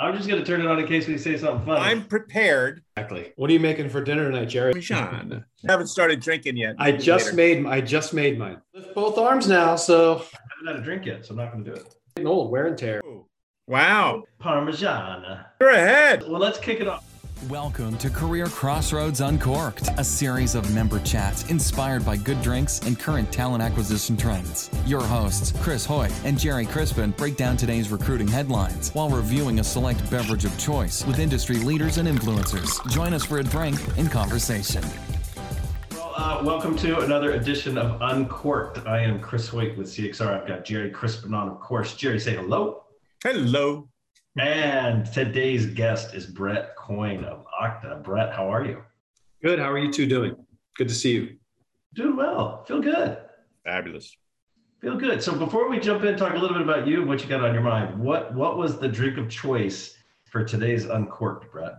I'm just gonna turn it on in case we say something funny. I'm prepared. Exactly. What are you making for dinner tonight, Gerry? John, haven't started drinking yet. I just Later. made I just made mine. Lift both arms now, so I haven't had a drink yet, so I'm not gonna do it. getting old, wear and tear. Wow. Parmesan. You're ahead. Well, let's kick it off. Welcome to CareerXroads Uncorked, a series of member chats inspired by good drinks and current talent acquisition trends. Your hosts, Chris Hoyt and Gerry Crispin, break down today's recruiting headlines while reviewing a select beverage of choice with industry leaders and influencers. Join us for a drink and conversation. Well, uh, welcome to another edition of Uncorked. I am Chris Hoyt with CXR. I've got Gerry Crispin on, of course. Gerry, say hello. Hello. And today's guest is Brett Coyne of Okta. Brett, how are you? Good. How are you two doing? Good to see you. Doing well. Feel good. Fabulous. Feel good. So before we jump in, talk a little bit about you and what you got on your mind. What what was the drink of choice for today's Uncorked, Brett?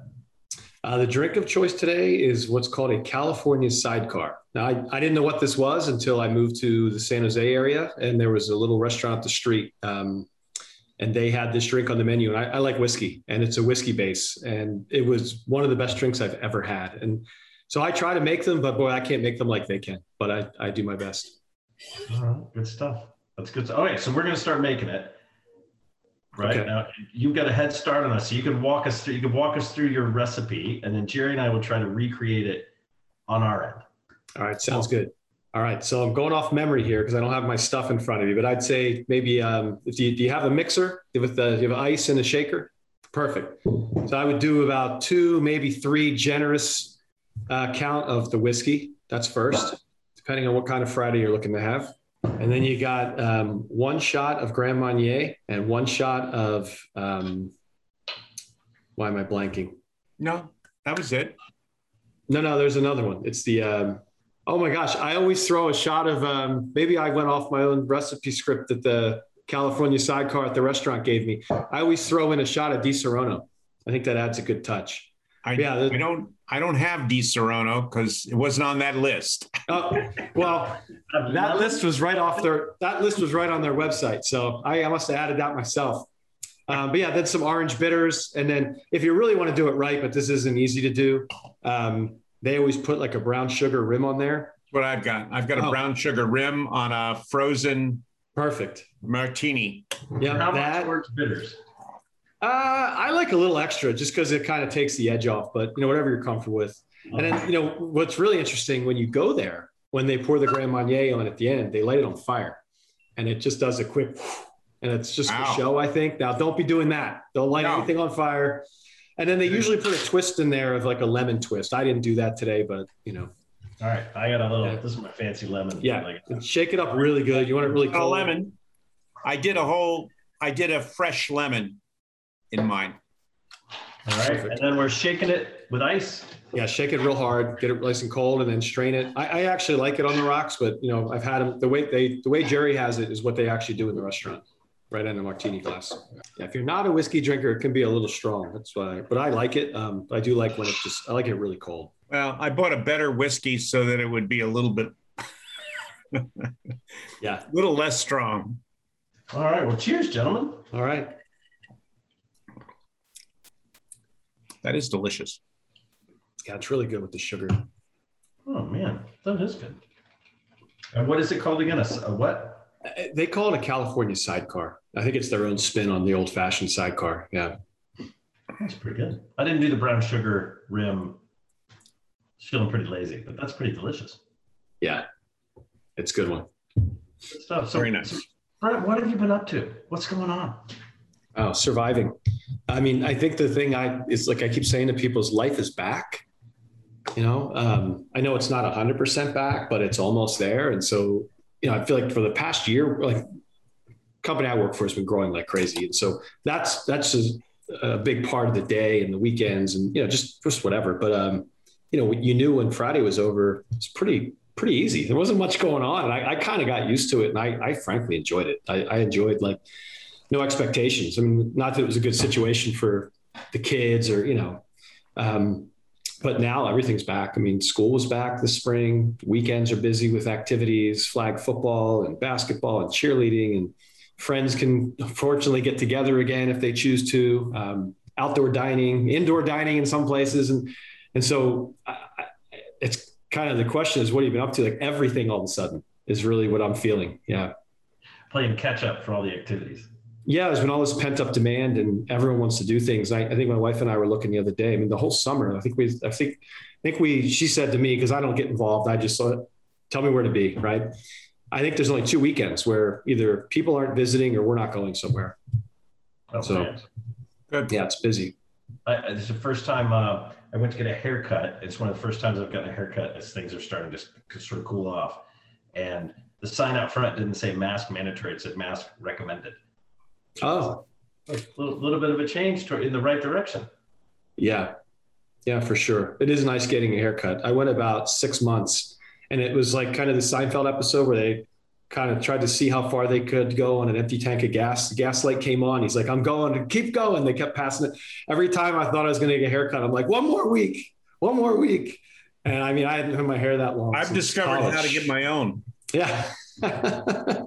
Uh, the drink of choice today is what's called a California sidecar. Now, I, I didn't know what this was until I moved to the San Jose area, and there was a little restaurant up the street, um, and they had this drink on the menu. And I, I like whiskey, and it's a whiskey base, and it was one of the best drinks I've ever had. And so I try to make them, but boy, I can't make them like they can. But I, I do my best. All right, good stuff. That's good. Stuff. Okay, so we're gonna start making it. Right Okay. now, you've got a head start on us, so you can walk us through. You can walk us through your recipe, and then Gerry and I will try to recreate it on our end. All right, sounds good. All right, so I'm going off memory here because I don't have my stuff in front of me, but I'd say maybe um, if you, do you have a mixer with the you have ice and a shaker? Perfect. So I would do about two, maybe three generous uh, count of the whiskey. That's first, depending on what kind of Friday you're looking to have. And then you got um, one shot of Grand Marnier and one shot of um, why am I blanking? No, that was it. No, no, there's another one. It's the um, oh my gosh, I always throw a shot of um, maybe I went off my own recipe script that the California sidecar at the restaurant gave me. I always throw in a shot of Di Serono. I think that adds a good touch. I, Yeah, the- I don't. I don't have Disaronno because it wasn't on that list. Oh, well, that list was right off their that list was right on their website. So I, I must have added that myself. Um, but yeah, then some orange bitters, and then if you really want to do it right, but this isn't easy to do, um, they always put like a brown sugar rim on there. That's what I've got. I've got a Oh. brown sugar rim on a frozen Perfect. martini. Yeah, How much that. orange bitters? Uh, I like a little extra just because it kind of takes the edge off, but you know, whatever you're comfortable with. And then, you know, what's really interesting when you go there, when they pour the Grand Marnier on at the end, they light it on fire and it just does a quick, and it's just Wow. for show, I think. Now, don't be doing that. Don't light No. anything on fire. And then they usually put a twist in there of like a lemon twist. I didn't do that today, but you know, All right, I got a little. Yeah. This is my fancy lemon. yeah, Like, shake it up really good. You want it really cold. A cold. lemon. I did a whole. I did a fresh lemon in mine. all right, Perfect. and then we're shaking it with ice. Yeah, shake it real hard, get it nice and cold, and then strain it. I, I actually like it on the rocks, but you know, I've had them the way they the way Gerry has it is what they actually do in the restaurant, right in a martini glass. Yeah, if you're not a whiskey drinker, it can be a little strong. That's why, but I like it. Um, I do like when it's just I like it really cold. Well, I bought a better whiskey so that it would be a little bit, Yeah. A little less strong. All right, well, cheers, gentlemen. All right. That is delicious. Yeah, it's really good with the sugar. Oh man, that is good. And what is it called again? A what? Uh, They call it a California sidecar. I think it's their own spin on the old fashioned sidecar. Yeah. That's pretty good. I didn't do the brown sugar rim. It's Feeling pretty lazy, but that's pretty delicious. Yeah. It's a good one. Good stuff. So, Very nice. so, Brett, what have you been up to? What's going on? Oh, surviving. I mean, I think the thing I is like I keep saying to people is life is back. You know, um, I know it's not hundred percent back, but it's almost there. And so, you know, I feel like for the past year, like company I work for has been growing like crazy. And so that's that's just a big part of the day and the weekends and you know, just just whatever. But um, you know, you knew when Friday was over, it's pretty pretty easy. There wasn't much going on. And I, I kind of got used to it and I, I frankly enjoyed it. I, I enjoyed like no expectations. I mean, not that it was a good situation for the kids or, you know, um, but now everything's back. I mean, school was back this spring. Weekends are busy with activities, flag football and basketball and cheerleading, and friends can fortunately get together again if they choose to. Um, outdoor dining, indoor dining in some places, and and so I, it's kind of the question is what have you been up to? Like everything all of a sudden is really what I'm feeling. Yeah, playing catch up for all the activities. Yeah, there's been all this pent up demand, and everyone wants to do things. I, I think my wife and I were looking the other day. I mean, the whole summer. I think we. I think. I think we. She said to me because I don't get involved. I just saw. Tell me where to be. Right. I think there's only two weekends where either people aren't visiting or we're not going somewhere. Oh, so, man. good. Yeah, it's busy. I, it's the first time uh, I went to get a haircut. It's one of the first times I've gotten a haircut as things are starting to sort of cool off. And the sign out front didn't say mask mandatory; it said mask recommended. Oh, a little, little bit of a change to, in the right direction. Yeah, yeah, for sure. It is nice getting a haircut. I went about six months, and it was like kind of the Seinfeld episode where they kind of tried to see how far they could go on an empty tank of gas. The gas light came on. He's like, I'm going, keep going. They kept passing it. Every time I thought I was going to get a haircut, I'm like, one more week, one more week. And I mean, I hadn't had my hair that long. I've discovered college. how to get my own. Yeah.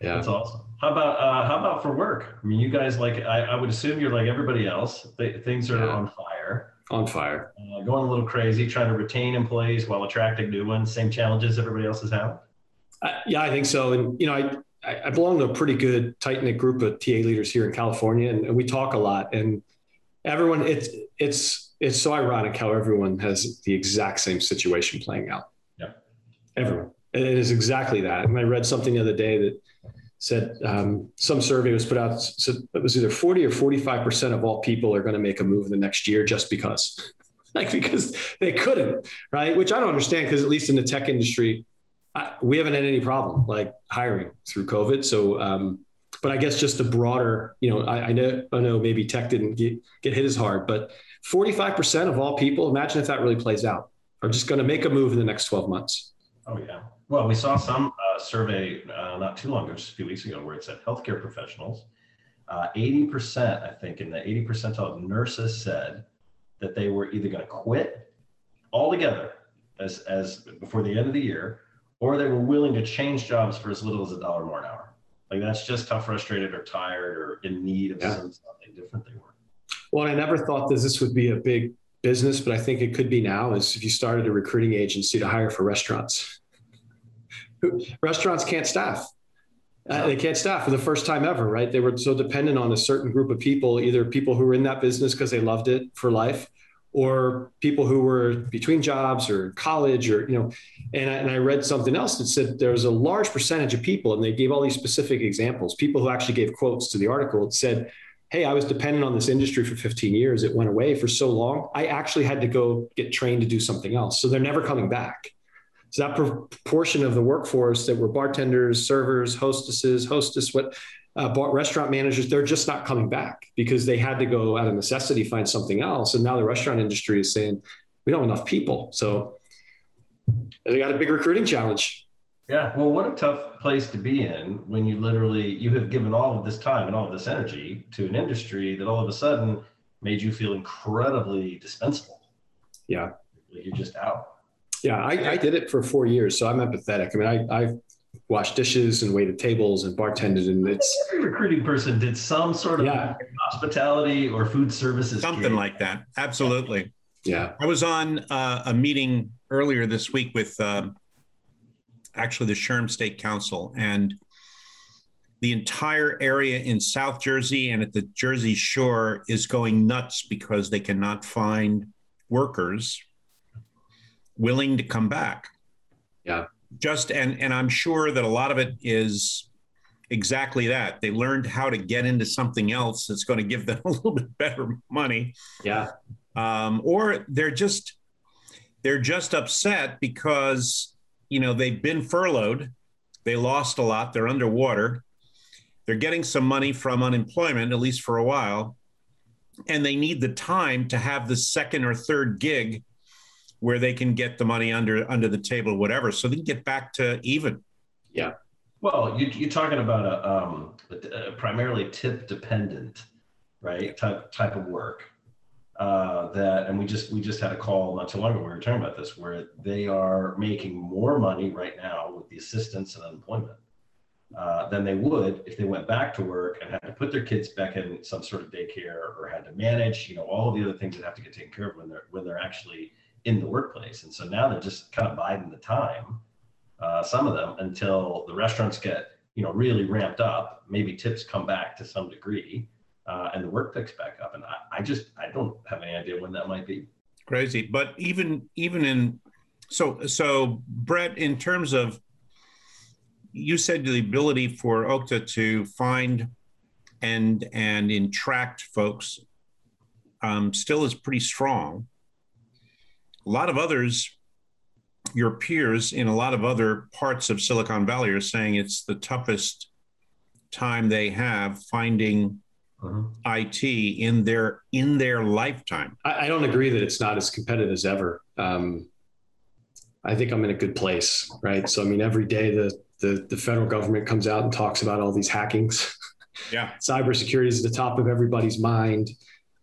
Yeah, that's awesome. How about uh, how about for work? I mean, you guys like I, I would assume you're like everybody else. things are yeah. on fire. On fire. Uh, going a little crazy, trying to retain employees while attracting new ones. Same challenges everybody else is having. Uh, yeah, I think so. And you know, I I belong to a pretty good tight knit group of TA leaders here in California, and, and we talk a lot. And everyone, it's it's it's so ironic how everyone has the exact same situation playing out. Yeah, everyone. It is exactly that. And I read something the other day that said um, some survey was put out said it was either 40 or 45 percent of all people are going to make a move in the next year just because. Like because they couldn't right? Which i don't understand because at least in the tech industry I, we haven't had any problem like hiring through covid. So um, but i guess just the broader you know I, I, know i know maybe tech didn't get, get hit as hard but 45 percent of all people imagine if that really plays out are just going to make a move in the next 12 months. Oh yeah well, we saw some uh, survey uh, not too long ago, just a few weeks ago, where it said healthcare professionals, uh, 80%, I think, in the 80 percentile of nurses said that they were either going to quit altogether as, as before the end of the year, or they were willing to change jobs for as little as a dollar more an hour. Like that's just how frustrated or tired or in need of yeah. something different they were. Well, I never thought that this would be a big business, but I think it could be now. Is if you started a recruiting agency to hire for restaurants restaurants can't staff. Uh, they can't staff for the first time ever, right? They were so dependent on a certain group of people, either people who were in that business because they loved it for life, or people who were between jobs or college, or you know. And I, and I read something else that said there was a large percentage of people, and they gave all these specific examples. People who actually gave quotes to the article. It said, "Hey, I was dependent on this industry for 15 years. It went away for so long. I actually had to go get trained to do something else. So they're never coming back." So that proportion of the workforce that were bartenders, servers, hostesses, hostess, what uh, restaurant managers, they're just not coming back because they had to go out of necessity find something else. And now the restaurant industry is saying we don't have enough people, so they got a big recruiting challenge. Yeah, well, what a tough place to be in when you literally you have given all of this time and all of this energy to an industry that all of a sudden made you feel incredibly dispensable. Yeah, you're just out. Yeah, I, I, did it for four years, so I'm empathetic. I mean, I, I washed dishes and waited tables and bartended, and it's every recruiting person did some sort of yeah. hospitality or food services, something like that. Absolutely. Yeah, I was on uh, a meeting earlier this week with um, actually the SHRM State Council and the entire area in South Jersey and at the Jersey Shore is going nuts because they cannot find workers willing to come back. Yeah. Just and and I'm sure that a lot of it is exactly that. They learned how to get into something else that's going to give them a little bit better money. Yeah. Um, or they're just they're just upset because you know they've been furloughed, they lost a lot, they're underwater, they're getting some money from unemployment at least for a while, and they need the time to have the second or third gig where they can get the money under under the table, whatever, so they can get back to even. Yeah. Well, you, are talking about a, um, a, primarily tip dependent, right? Type type of work uh, that, and we just we just had a call not too long ago. We were talking about this, where they are making more money right now with the assistance and unemployment uh, than they would if they went back to work and had to put their kids back in some sort of daycare or had to manage, you know, all of the other things that have to get taken care of when they're when they're actually in the workplace. And so now they're just kind of biding the time, uh, some of them, until the restaurants get you know really ramped up. Maybe tips come back to some degree, uh, and the work picks back up. And I, I just I don't have any idea when that might be. Crazy, but even even in so so Brett, in terms of you said the ability for Okta to find and and attract folks um, still is pretty strong. A lot of others, your peers in a lot of other parts of Silicon Valley, are saying it's the toughest time they have finding uh-huh. IT in their in their lifetime. I, I, don't agree that it's not as competitive as ever. Um, I think I'm in a good place, right? So I mean, every day the the, the federal government comes out and talks about all these hackings. Yeah. Cybersecurity is at the top of everybody's mind.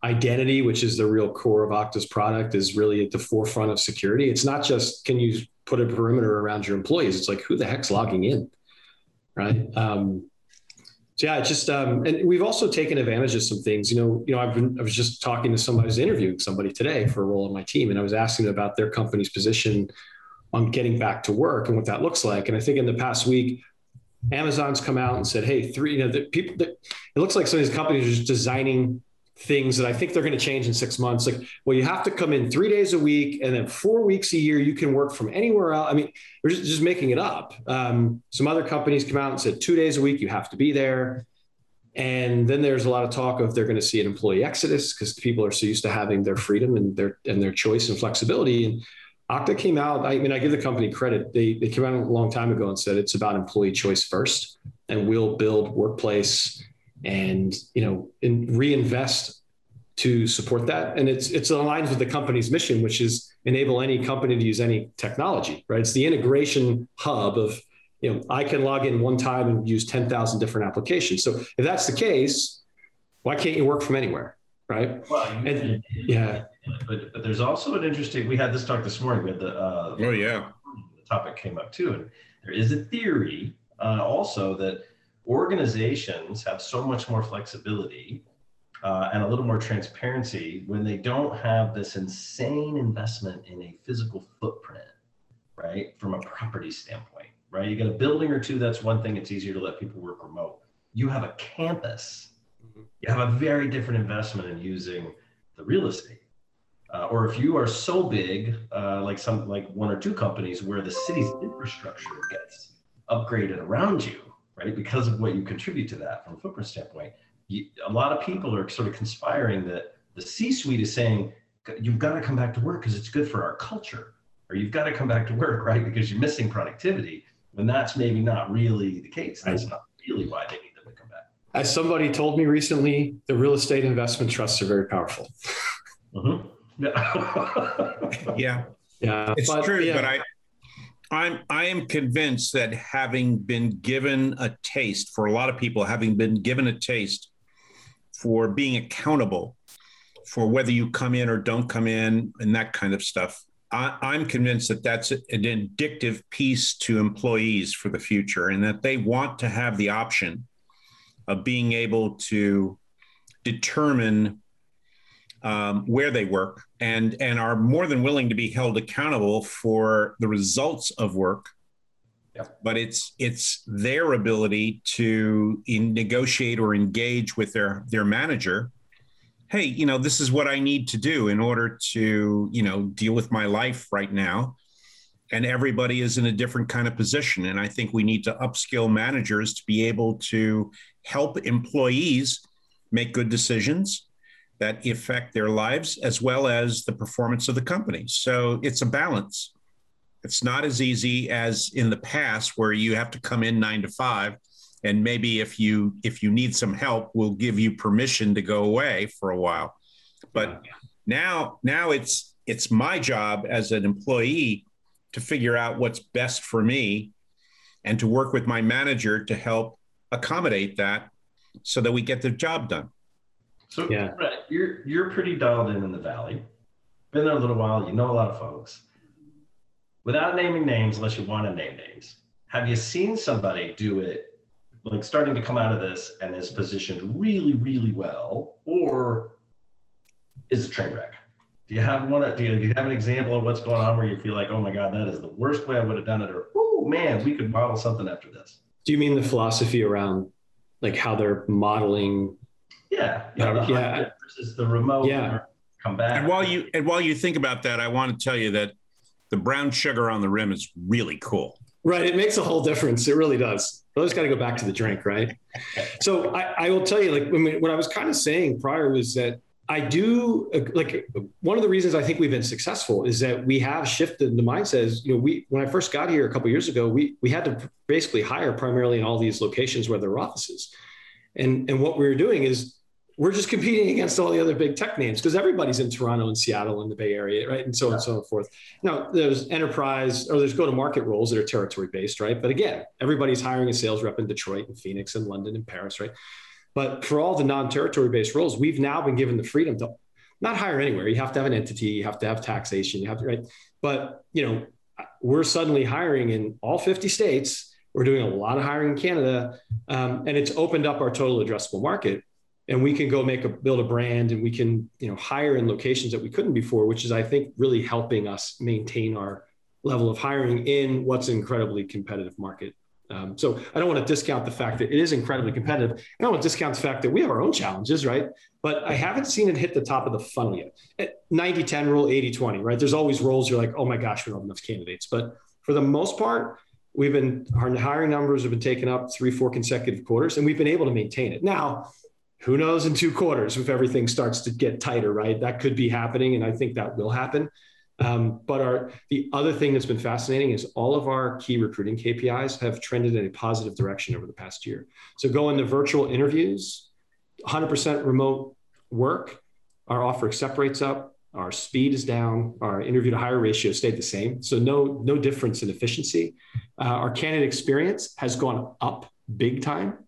Identity, which is the real core of Okta's product, is really at the forefront of security. It's not just can you put a perimeter around your employees. It's like who the heck's logging in, right? Um, so yeah, just um, and we've also taken advantage of some things. You know, you know, I've been I was just talking to somebody, I was interviewing somebody today for a role on my team, and I was asking them about their company's position on getting back to work and what that looks like. And I think in the past week, Amazon's come out and said, "Hey, three, you know, the people. That it looks like some of these companies are just designing things that I think they're going to change in six months. Like, well, you have to come in three days a week, and then four weeks a year you can work from anywhere else. I mean, we're just, just making it up. Um, some other companies come out and said two days a week you have to be there. And then there's a lot of talk of they're going to see an employee exodus because people are so used to having their freedom and their and their choice and flexibility. And Okta came out. I mean, I give the company credit. They they came out a long time ago and said it's about employee choice first, and we'll build workplace and you know and reinvest to support that. And it's it's aligned with the company's mission, which is enable any company to use any technology. Right? It's the integration hub of you know I can log in one time and use ten thousand different applications. So if that's the case, why can't you work from anywhere? Right? Well, and, yeah but but there's also an interesting. We had this talk this morning. We had the uh, oh yeah the topic came up too, and there is a theory uh, also that organizations have so much more flexibility uh, and a little more transparency when they don't have this insane investment in a physical footprint, right? From a property standpoint, right? You got a building or two, that's one thing. It's easier to let people work remote. You have a campus, mm-hmm. you have a very different investment in using the real estate uh, or if you are so big, uh, like some like one or two companies, where the city's infrastructure gets upgraded around you, right? Because of what you contribute to that from a footprint standpoint, you, a lot of people are sort of conspiring that the C-suite is saying you've got to come back to work because it's good for our culture, or you've got to come back to work, right? Because you're missing productivity. When that's maybe not really the case. That's not really why they need them to come back. As somebody told me recently, the real estate investment trusts are very powerful. Mm-hmm. yeah. Yeah. It's but, true, yeah. but I I'm I am convinced that having been given a taste for a lot of people, having been given a taste for being accountable for whether you come in or don't come in and that kind of stuff. I, am convinced that that's an addictive piece to employees for the future and that they want to have the option of being able to determine um, where they work and and are more than willing to be held accountable for the results of work. Yep. but it's it's their ability to negotiate or engage with their their manager. Hey you know this is what i need to do in order to you know deal with my life right now. And everybody is in a different kind of position. And i think we need to upskill managers to be able to help employees make good decisions that affect their lives as well as the performance of the company. So it's a balance. It's not as easy as in the past where you have to come in 9 to 5 and maybe if you if you need some help we'll give you permission to go away for a while. But now now it's it's my job as an employee to figure out what's best for me and to work with my manager to help accommodate that so that we get the job done. So yeah. Brett, you're you're pretty dialed in in the valley. Been there a little while. You know a lot of folks. Without naming names, unless you want to name names, have you seen somebody do it like starting to come out of this and is positioned really, really well, or is a train wreck? Do you have one? Do you, do you have an example of what's going on where you feel like, oh my god, that is the worst way I would have done it, or oh man, we could model something after this? Do you mean the philosophy around like how they're modeling? Yeah, you know, Uh, the yeah. versus the remote. Yeah. come back. And while you and while you think about that, I want to tell you that the brown sugar on the rim is really cool. Right. It makes a whole difference. It really does. I just got to go back to the drink, right? So I, I will tell you, like, when, what I was kind of saying prior was that I do like one of the reasons I think we've been successful is that we have shifted the mindset. Is, you know, we when I first got here a couple years ago, we we had to basically hire primarily in all these locations where there are offices, and and what we were doing is we're just competing against all the other big tech names because everybody's in Toronto and Seattle and the Bay Area, right? And so on and so forth. Now, there's enterprise or there's go to market roles that are territory based, right? But again, everybody's hiring a sales rep in Detroit and Phoenix and London and Paris, right? But for all the non territory based roles, we've now been given the freedom to not hire anywhere. You have to have an entity, you have to have taxation, you have to, right? But, you know, we're suddenly hiring in all 50 states. We're doing a lot of hiring in Canada, um, and it's opened up our total addressable market and we can go make a build a brand and we can you know hire in locations that we couldn't before which is i think really helping us maintain our level of hiring in what's an incredibly competitive market. Um, so i don't want to discount the fact that it is incredibly competitive. I don't want to discount the fact that we have our own challenges right? But i haven't seen it hit the top of the funnel yet. At 90 10 rule 80 20 right? There's always roles you're like oh my gosh we don't have enough candidates. But for the most part we've been our hiring numbers have been taken up three four consecutive quarters and we've been able to maintain it. Now who knows in two quarters if everything starts to get tighter, right? That could be happening, and I think that will happen. Um, but our the other thing that's been fascinating is all of our key recruiting KPIs have trended in a positive direction over the past year. So going to virtual interviews, 100% remote work, our offer accept rates up, our speed is down, our interview to hire ratio stayed the same. So no no difference in efficiency. Uh, our candidate experience has gone up big time.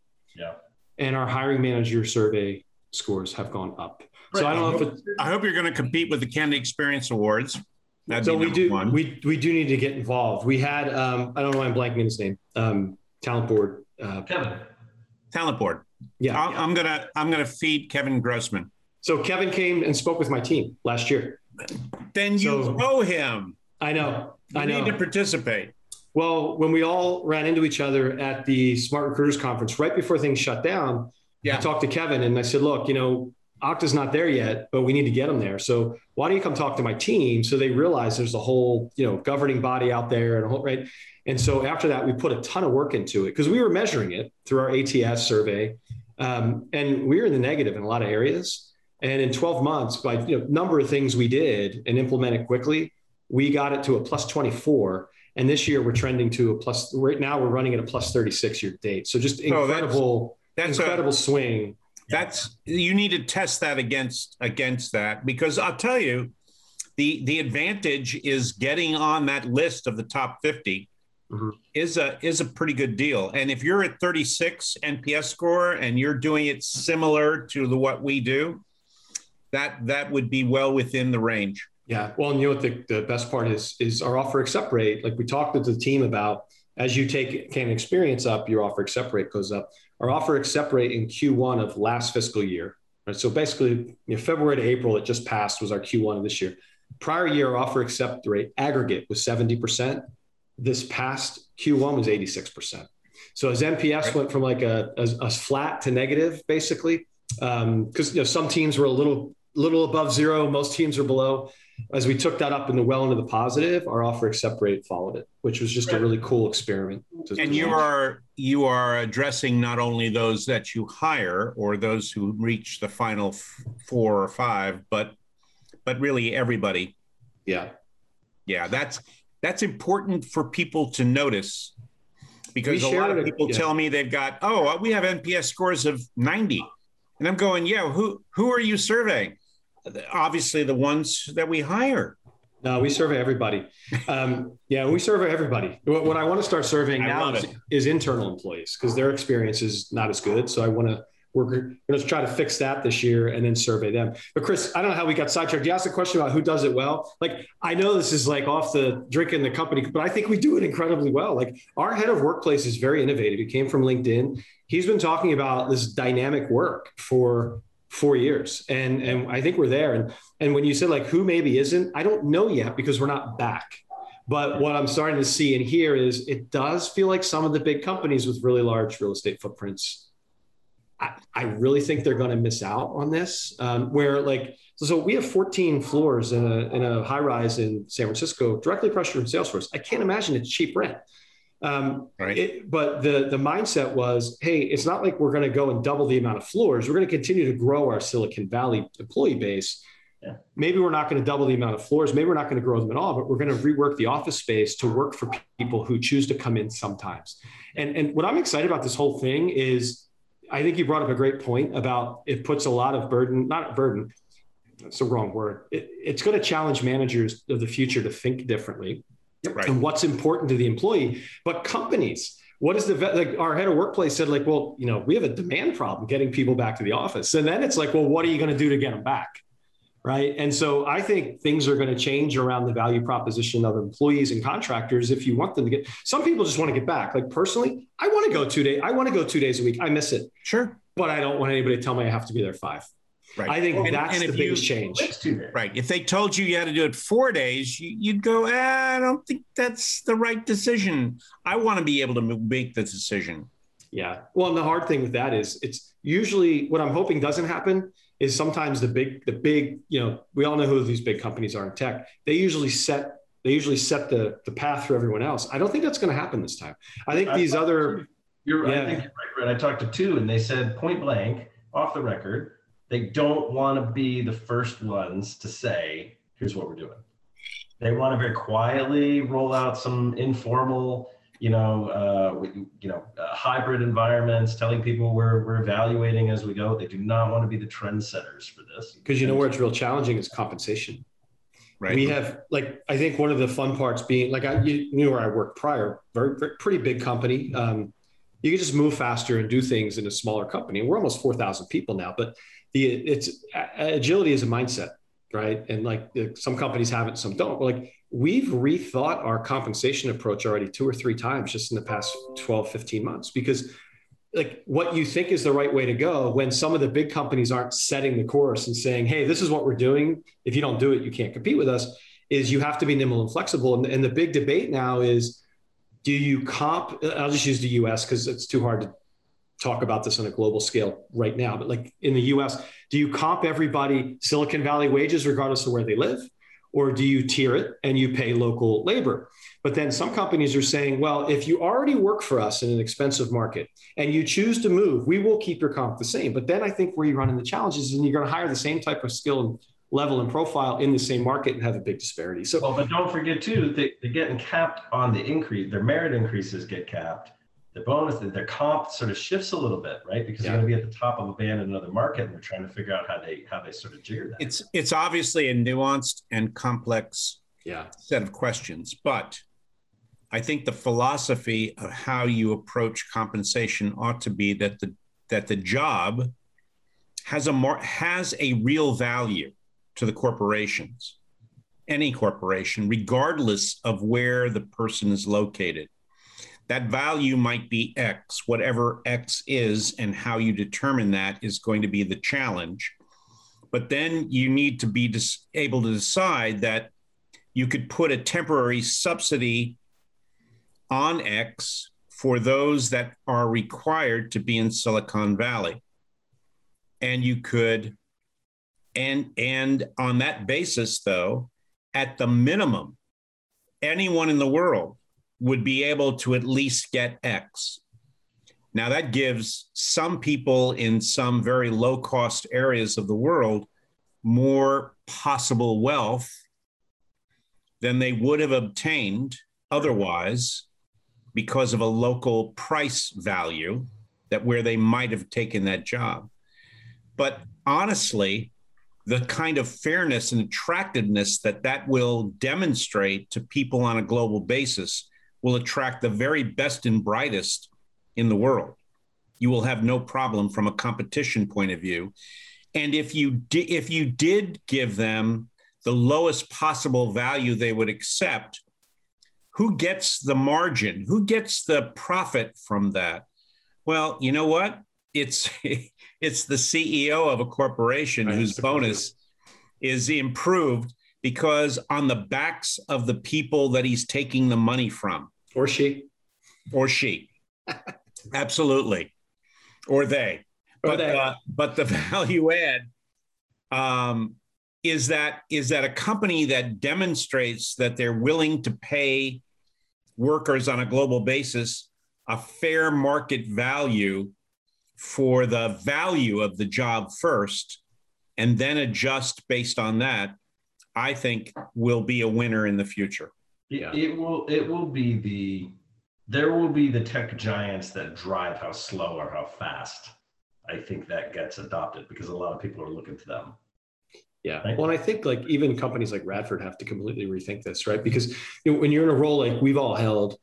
And our hiring manager survey scores have gone up. So I don't know if it, I hope you're going to compete with the Candidate Experience Awards. That'd so be we number do one. we we do need to get involved. We had um, I don't know why I'm blanking on his name. Um, talent board. Uh, Kevin. Talent board. yeah. I'm, I'm gonna I'm gonna feed Kevin Grossman. So Kevin came and spoke with my team last year. Then you So- owe him. I know. You I know. need to participate. Well, when we all ran into each other at the SmartRecruiters Conference right before things shut down, Yeah. I talked to Kevin and I said, look, you know, Okta's not there yet, but we need to get them there. So why don't you come talk to my team so they realize there's a whole, you know, governing body out there and a whole right. And so after that, we put a ton of work into it because we were measuring it through our ATS survey. Um, and we were in the negative in a lot of areas. And in 12 months, by you know, number of things we did and implemented quickly, we got it to a plus 24. And this year we're trending to a plus. Right now we're running at a plus 36 year date. So just Oh, that's- incredible, That's incredible a, swing. that's you need to test that against against that because I'll tell you, the the advantage is getting on that list of the top 50 Mhm. is a is a pretty good deal. And if you're at 36 NPS score and you're doing it similar to the what we do, that that would be well within the range. Yeah. Well, and you know what the, the best part is is our offer accept rate. Like we talked to the team about as you take can experience up, your offer accept rate goes up. Our offer accept rate in Q1 of last fiscal year. Right. So basically, you know, February to April, it just passed was our Q1 of this year. Prior year our offer accept rate aggregate was 70%. This past Q1 was 86%. So as NPS Right. went from like a, a, a flat to negative, basically, um, because you know some teams were a little little above zero, most teams are below as we took that up in the well into the positive, our offer accept rate followed it, which was just a really cool experiment. And you are you are addressing not only those that you hire or those who reach the final f- four or five, but but really everybody. yeah, Yeah, that's that's important for people to notice because We a lot of it- people yeah. tell me they've got oh we have NPS scores of ninety, and I'm going yeah who who are you surveying? Obviously the ones that we hire. no, we survey everybody. Um, yeah, we survey everybody. What, what I want to start surveying I now love is, internal employees because their experience is not as good. So I want to we're going to try to fix that this year and then survey them. But Chris, I don't know how we got sidetracked. You asked a question about who does it well. Like I know this is like off the drinking the company, but I think we do it incredibly well. Like our head of workplace is very innovative. He came from LinkedIn. He's been talking about this dynamic work for four years, and and I think we're there. And and when you said like who maybe isn't, I don't know yet because we're not back. But what I'm starting to see and hear is it does feel like some of the big companies with really large real estate footprints I, I really think they're going to miss out on this. Um, where like so, so, we have 14 floors in a, in a high rise in San Francisco, directly across from Salesforce. I can't imagine it's cheap rent. Um, right. It, but the the mindset was, hey, it's not like we're going to go and double the amount of floors. We're going to continue to grow our Silicon Valley employee base. Yeah. Maybe we're not going to double the amount of floors. Maybe we're not going to grow them at all, but we're going to rework the office space to work for people who choose to come in sometimes. And and what I'm excited about this whole thing is I think you brought up a great point about it puts a lot of burden, not burden, that's the wrong word. It, it's going to challenge managers of the future to think differently right. and what's important to the employee. But companies, what is the like our head of workplace said, like, well, you know, we have a demand problem getting people back to the office. And then it's like, well, what are you going to do to get them back? right? And so I think things are going to change around the value proposition of employees and contractors if you want them to get. Some people just want to get back. Like personally, I want to go two days. I want to go two days a week. I miss it. Sure, but I don't want anybody to tell me I have to be there five. Right. I think well, that's and the biggest you, change. Right. If they told you you had to do it four days, you, would go, ah, I don't think that's the right decision. I want to be able to make the decision. Yeah. Well, and the hard thing with that is it's usually what I'm hoping doesn't happen is sometimes the big the big you know we all know who these big companies are in tech they usually set they usually set the the path for everyone else i don't think that's going to happen this time i think I these other you're yeah. i think you're right, right i talked to two and they said point blank off the record they don't want to be the first ones to say here's what we're doing they want to very quietly roll out some informal you know, uh, you know, uh, hybrid environments, telling people we're, we're evaluating as we go. They do not want to be the trendsetters for this. Because you know where it's real challenging is compensation. Right. We have like I think one of the fun parts being like I you knew where I worked prior, very, very pretty big company. Um, you can just move faster and do things in a smaller company. We're almost four thousand people now, but the it's agility is a mindset, right? And like some companies have it, some don't. Like we've rethought our compensation approach already two or three times just in the past 12 15 months because like what you think is the right way to go when some of the big companies aren't setting the course and saying hey this is what we're doing if you don't do it you can't compete with us is you have to be nimble and flexible and, and the big debate now is do you comp i'll just use the us because it's too hard to talk about this on a global scale right now but like in the us do you comp everybody silicon valley wages regardless of where they live or do you tier it and you pay local labor? But then some companies are saying, well, if you already work for us in an expensive market and you choose to move, we will keep your comp the same. But then I think where you run into challenges is you're going to hire the same type of skill and level and profile in the same market and have a big disparity. So, well, but don't forget too, they, they're getting capped on the increase. Their merit increases get capped the bonus, their comp sort of shifts a little bit, right? Because yeah. they're going to be at the top of a band in another market, and they're trying to figure out how they how they sort of jigger that. It's it's obviously a nuanced and complex yeah. set of questions, but I think the philosophy of how you approach compensation ought to be that the that the job has a mar- has a real value to the corporations, any corporation, regardless of where the person is located that value might be X, whatever X is, and how you determine that is going to be the challenge. But then you need to be dis- able to decide that you could put a temporary subsidy on X for those that are required to be in Silicon Valley. And you could, and and on that basis, though, at the minimum, anyone in the world would be able to at least get X. Now, that gives some people in some very low cost areas of the world more possible wealth than they would have obtained otherwise because of a local price value that where they might have taken that job. But honestly, the kind of fairness and attractiveness that that will demonstrate to people on a global basis will attract the very best and brightest in the world. you will have no problem from a competition point of view. And if you di- if you did give them the lowest possible value they would accept, who gets the margin? Who gets the profit from that? Well, you know what? It's it's the CEO of a corporation right. whose bonus is improved because on the backs of the people that he's taking the money from or she. Or she. Absolutely. Or they. Or but they. Uh, but the value add um, is that is that a company that demonstrates that they're willing to pay workers on a global basis a fair market value for the value of the job first and then adjust based on that i think will be a winner in the future yeah. it will it will be the there will be the tech giants that drive how slow or how fast I think that gets adopted because a lot of people are looking to them. Yeah. Right? Well, and I think like even companies like Radford have to completely rethink this, right? Because you know, when you're in a role like we've all held,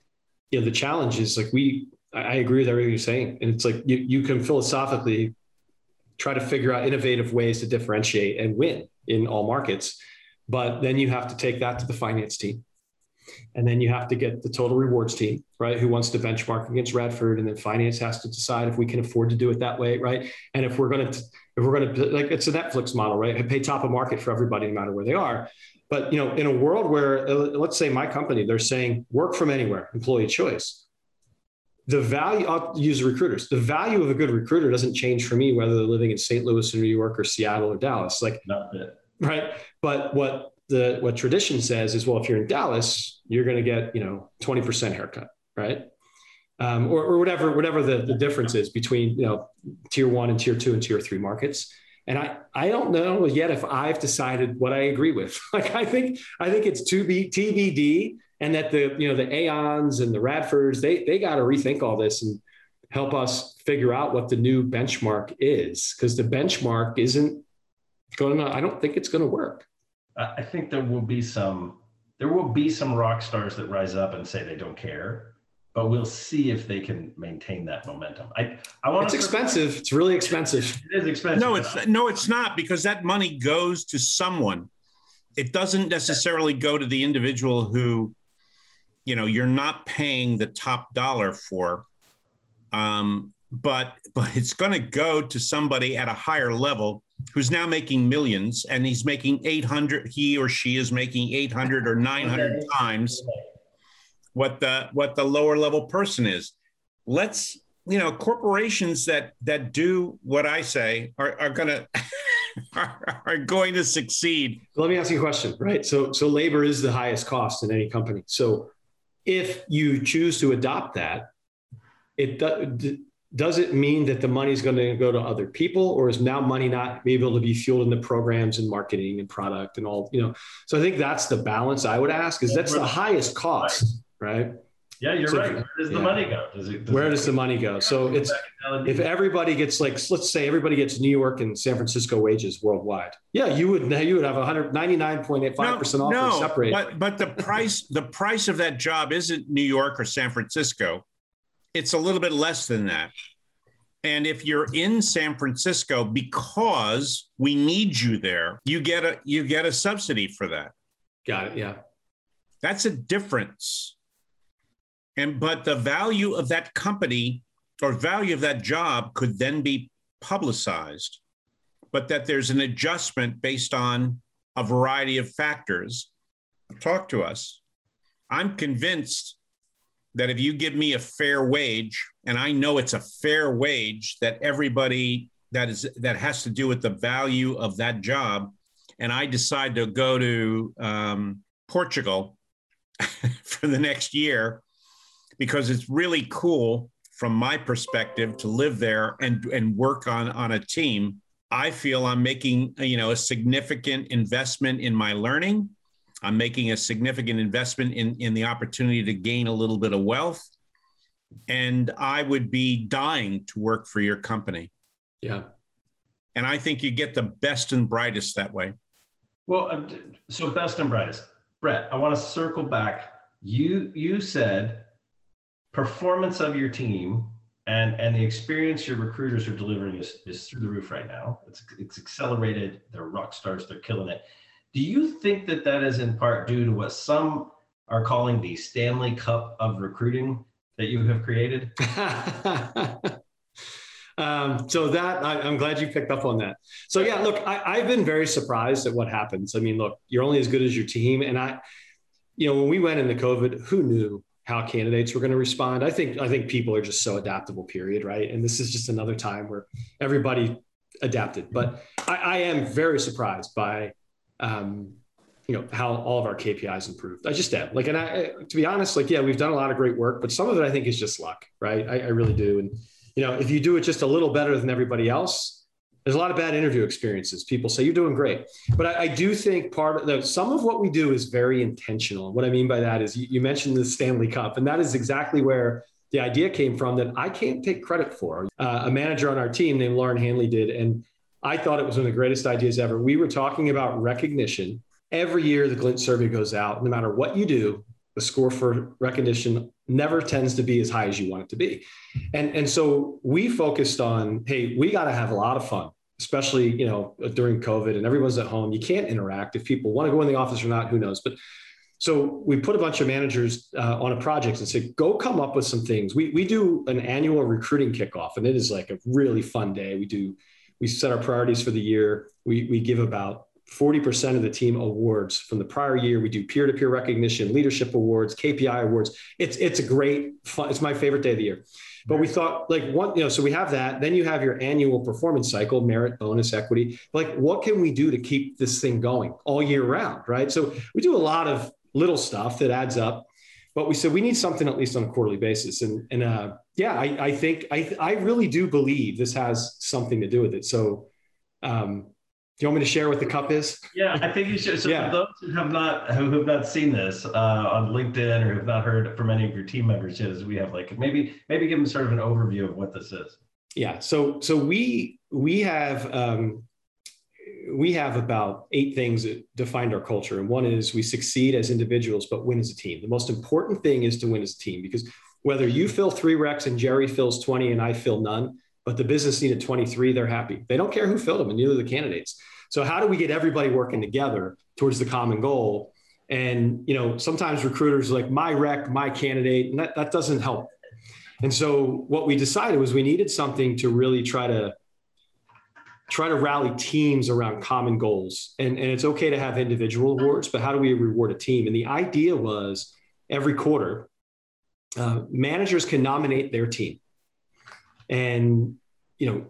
you know, the challenge is like we, I agree with everything you're saying. And it's like you, you can philosophically try to figure out innovative ways to differentiate and win in all markets. But then you have to take that to the finance team and then you have to get the total rewards team, right? Who wants to benchmark against Radford, and then finance has to decide if we can afford to do it that way, right? And if we're going to, if we're going to, like, it's a Netflix model, right? I Pay top of market for everybody, no matter where they are. But you know, in a world where, uh, let's say my company, they're saying work from anywhere, employee choice. The value, I'll use recruiters. The value of a good recruiter doesn't change for me whether they're living in St. Louis or New York or Seattle or Dallas. Like, right? But what the what tradition says is, well, if you're in Dallas, you're going to get you know 20% haircut, right? Um, or, or whatever whatever the, the difference is between you know tier one and tier two and tier three markets. And I, I don't know yet if I've decided what I agree with. Like I think I think it's to be TBD, and that the you know the Aons and the Radfords they they got to rethink all this and help us figure out what the new benchmark is because the benchmark isn't going to. I don't think it's going to work. I think there will be some there will be some rock stars that rise up and say they don't care, but we'll see if they can maintain that momentum. I I want It's expensive. It's really expensive. It is expensive. No, it's no, it's not because that money goes to someone. It doesn't necessarily go to the individual who, you know, you're not paying the top dollar for. Um, but but it's going to go to somebody at a higher level who's now making millions and he's making 800 he or she is making 800 or 900 times what the what the lower level person is. Let's you know corporations that that do what i say are, are gonna are, are going to succeed. Let me ask you a question right? So so labor is the highest cost in any company. So if you choose to adopt that it does it mean that the money is going to go to other people or is now money not able to be fueled in the programs and marketing and product and all you know? So i think that's the balance i would ask is that's the highest cost right? Yeah you're so right. Where does yeah. the money go? Does it, does where it does the money go? So it's if everybody gets like let's say everybody gets new york and san francisco wages worldwide. Yeah you would you would have 199.85 percent off no, separate. but but the price the price of that job isn't new york or san francisco it's a little bit less than that. And if you're in San Francisco because we need you there, you get a you get a subsidy for that. Got it. Yeah. That's a difference. And but the value of that company or value of that job could then be publicized, but that there's an adjustment based on a variety of factors. Talk to us. I'm convinced that if you give me a fair wage, and I know it's a fair wage that everybody that is that has to do with the value of that job, and I decide to go to um, Portugal for the next year because it's really cool from my perspective to live there and and work on on a team. I feel I'm making you know a significant investment in my learning I'm making a significant investment in, in the opportunity to gain a little bit of wealth. And I would be dying to work for your company. Yeah. And I think you get the best and brightest that way. Well, so best and brightest. Brett, I want to circle back. You you said performance of your team and and the experience your recruiters are delivering is, is through the roof right now. It's it's accelerated. They're rock stars. They're killing it. Do you think that that is in part due to what some are calling the Stanley Cup of recruiting that you have created? um, so that I, am glad you picked up on that. So yeah, look, I, I've been very surprised at what happens. I mean, look, you're only as good as your team, and I, you know, when we went into COVID, who knew how candidates were going to respond? I think I think people are just so adaptable. Period. Right, and this is just another time where everybody adapted. But I, I am very surprised by. Um, you know how all of our KPIs improved. I just am like, and I, to be honest, like, yeah, we've done a lot of great work, but some of it I think is just luck, right? I, I really do. And you know, if you do it just a little better than everybody else, there's a lot of bad interview experiences. People say you're doing great, but I, I do think part of the, some of what we do is very intentional. What I mean by that is you, you mentioned the Stanley Cup, and that is exactly where the idea came from that I can't take credit for. Uh, a manager on our team named Lauren Hanley did, and I thought it was one of the greatest ideas ever. We were talking about recognition. Every year, the Glint survey goes out. No matter what you do, the score for recognition never tends to be as high as you want it to be. And, and so we focused on, hey, we got to have a lot of fun, especially, you know, during COVID and everyone's at home. You can't interact. If people want to go in the office or not, who knows? But so we put a bunch of managers uh, on a project and said, go come up with some things. We, we do an annual recruiting kickoff and it is like a really fun day. We do, we set our priorities for the year. We, we give about 40% of the team awards from the prior year. We do peer-to-peer recognition, leadership awards, KPI awards. It's it's a great fun. It's my favorite day of the year. But we thought like one, you know, so we have that. Then you have your annual performance cycle, merit, bonus, equity. Like, what can we do to keep this thing going all year round? Right. So we do a lot of little stuff that adds up. But we said we need something at least on a quarterly basis. And and uh, yeah, I, I think I I really do believe this has something to do with it. So um, do you want me to share what the cup is? Yeah, I think you should. So yeah. for those who have not who have not seen this uh, on LinkedIn or have not heard from any of your team members is we have like maybe maybe give them sort of an overview of what this is. Yeah. So so we we have um, we have about eight things that defined our culture, and one is we succeed as individuals but win as a team. The most important thing is to win as a team because whether you fill three recs and Gerry fills twenty and I fill none, but the business needed 23, they're happy. They don't care who filled them, and neither the candidates. So how do we get everybody working together towards the common goal? And you know, sometimes recruiters like my rec, my candidate, and that, that doesn't help. And so what we decided was we needed something to really try to try to rally teams around common goals. And, and it's okay to have individual awards, but how do we reward a team? And the idea was every quarter, uh, managers can nominate their team. And you know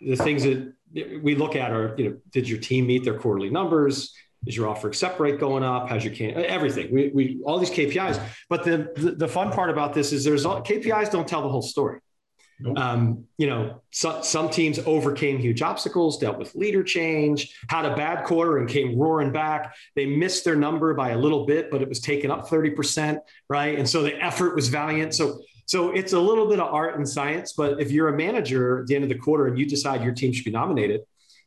the things that we look at are you know did your team meet their quarterly numbers? Is your offer accept rate going up? How's your can everything. We, we all these kpis but the, the, the fun part about this is there's all, kpis don't tell the whole story Nope. Um, you know, so, some teams overcame huge obstacles, dealt with leader change, had a bad quarter and came roaring back. They missed their number by a little bit, but it was taken up 30%, right? And so the effort was valiant. So so it's a little bit of art and science, but if you're a manager at the end of the quarter and you decide your team should be nominated,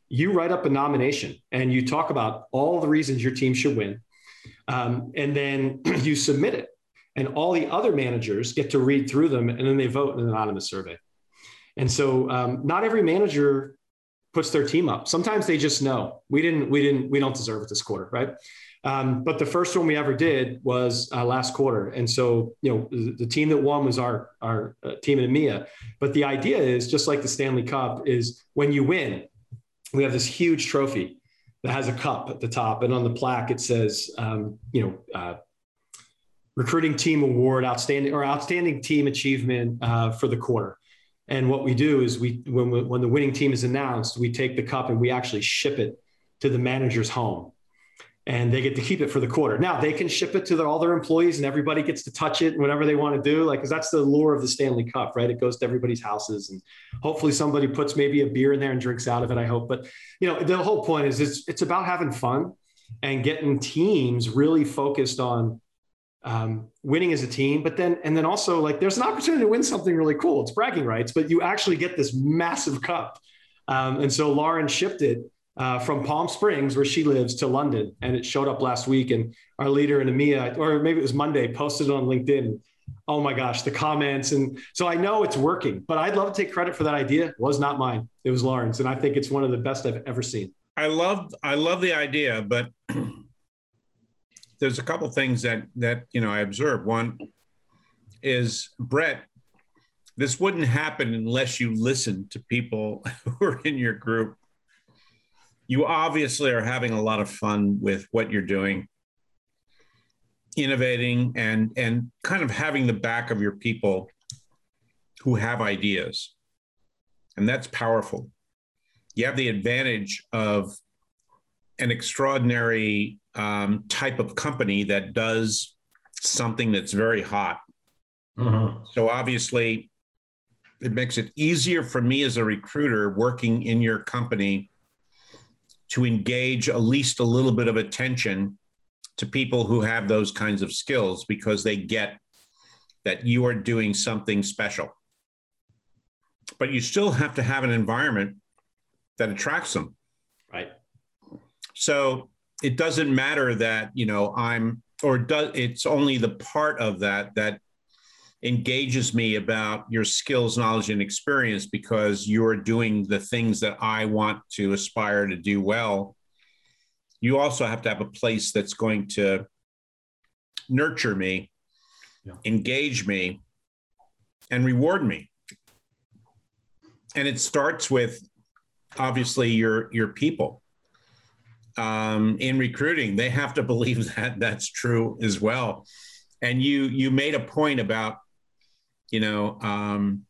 you write up a nomination and you talk about all the reasons your team should win. Um, and then you submit it. And all the other managers get to read through them and then they vote in an anonymous survey. And so um, not every manager puts their team up. Sometimes they just know we didn't, we didn't, we don't deserve it this quarter, right? Um, but the first one we ever did was uh, last quarter, and so you know the, the team that won was our our uh, team in EMEA. But the idea is just like the Stanley Cup is when you win, we have this huge trophy that has a cup at the top, and on the plaque it says um, you know. Uh, recruiting team award outstanding or outstanding team achievement uh, for the quarter and what we do is we when, we, when the winning team is announced we take the cup and we actually ship it to the manager's home and they get to keep it for the quarter. Now they can ship it to their, all their employees and everybody gets to touch it whenever they want to do. Like, cause that's the lure of the Stanley Cup, right? It goes to everybody's houses and hopefully somebody puts maybe a beer in there and drinks out of it. I hope, but you know, the whole point is it's, it's about having fun and getting teams really focused on um, winning as a team, but then, and then also like there's an opportunity to win something really cool. It's bragging rights, but you actually get this massive cup. Um, and so Lauren shipped it uh, from Palm Springs, where she lives, to London, and it showed up last week. And our leader in EMEA, or maybe it was Monday, posted on LinkedIn. oh my gosh, the comments. And so I know it's working, but I'd love to take credit for that idea. It was not mine. It was Lauren's. And I think it's one of the best I've ever seen. I love I love the idea, but there's a couple things that that you know I observed. One is Brett, this wouldn't happen unless you listen to people who are in your group. You obviously are having a lot of fun with what you're doing innovating and and kind of having the back of your people who have ideas and that's powerful you have the advantage of an extraordinary um, type of company that does something that's very hot mm-hmm. so obviously it makes it easier for me as a recruiter working in your company to engage at least a little bit of attention to people who have those kinds of skills because they get that you are doing something special. But you still have to have an environment that attracts them. Right. So it doesn't matter that, you know, I'm or does it's only the part of that that engages me about your skills, knowledge, and experience because you're doing the things that I want to aspire to do well you also have to have a place that's going to nurture me, yeah. engage me, and reward me. And it starts with obviously your your people. Um, in recruiting, they have to believe that that's true as well. And you you made a point about, you know, um,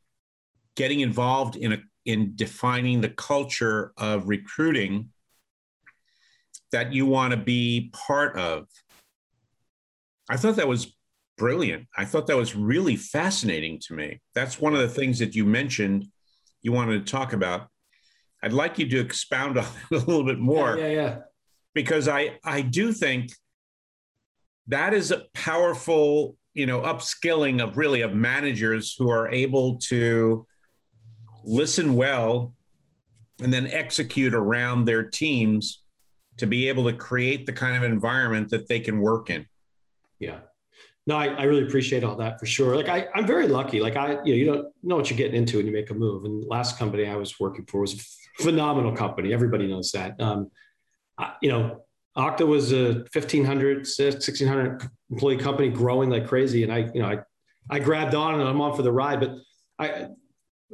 getting involved in a in defining the culture of recruiting that you want to be part of. I thought that was brilliant. I thought that was really fascinating to me. That's one of the things that you mentioned you wanted to talk about. I'd like you to expound on it a little bit more. Yeah, yeah, yeah. Because I I do think that is a powerful, you know, upskilling of really of managers who are able to listen well and then execute around their teams to be able to create the kind of environment that they can work in. Yeah. No, I, I really appreciate all that for sure. Like I, I'm very lucky. Like I, you know, you don't know what you're getting into when you make a move. And last company I was working for was a phenomenal company. Everybody knows that. Um, you know, Okta was a 1500, 1600 employee company growing like crazy. And I, you know, I, I grabbed on and I'm on for the ride, but I,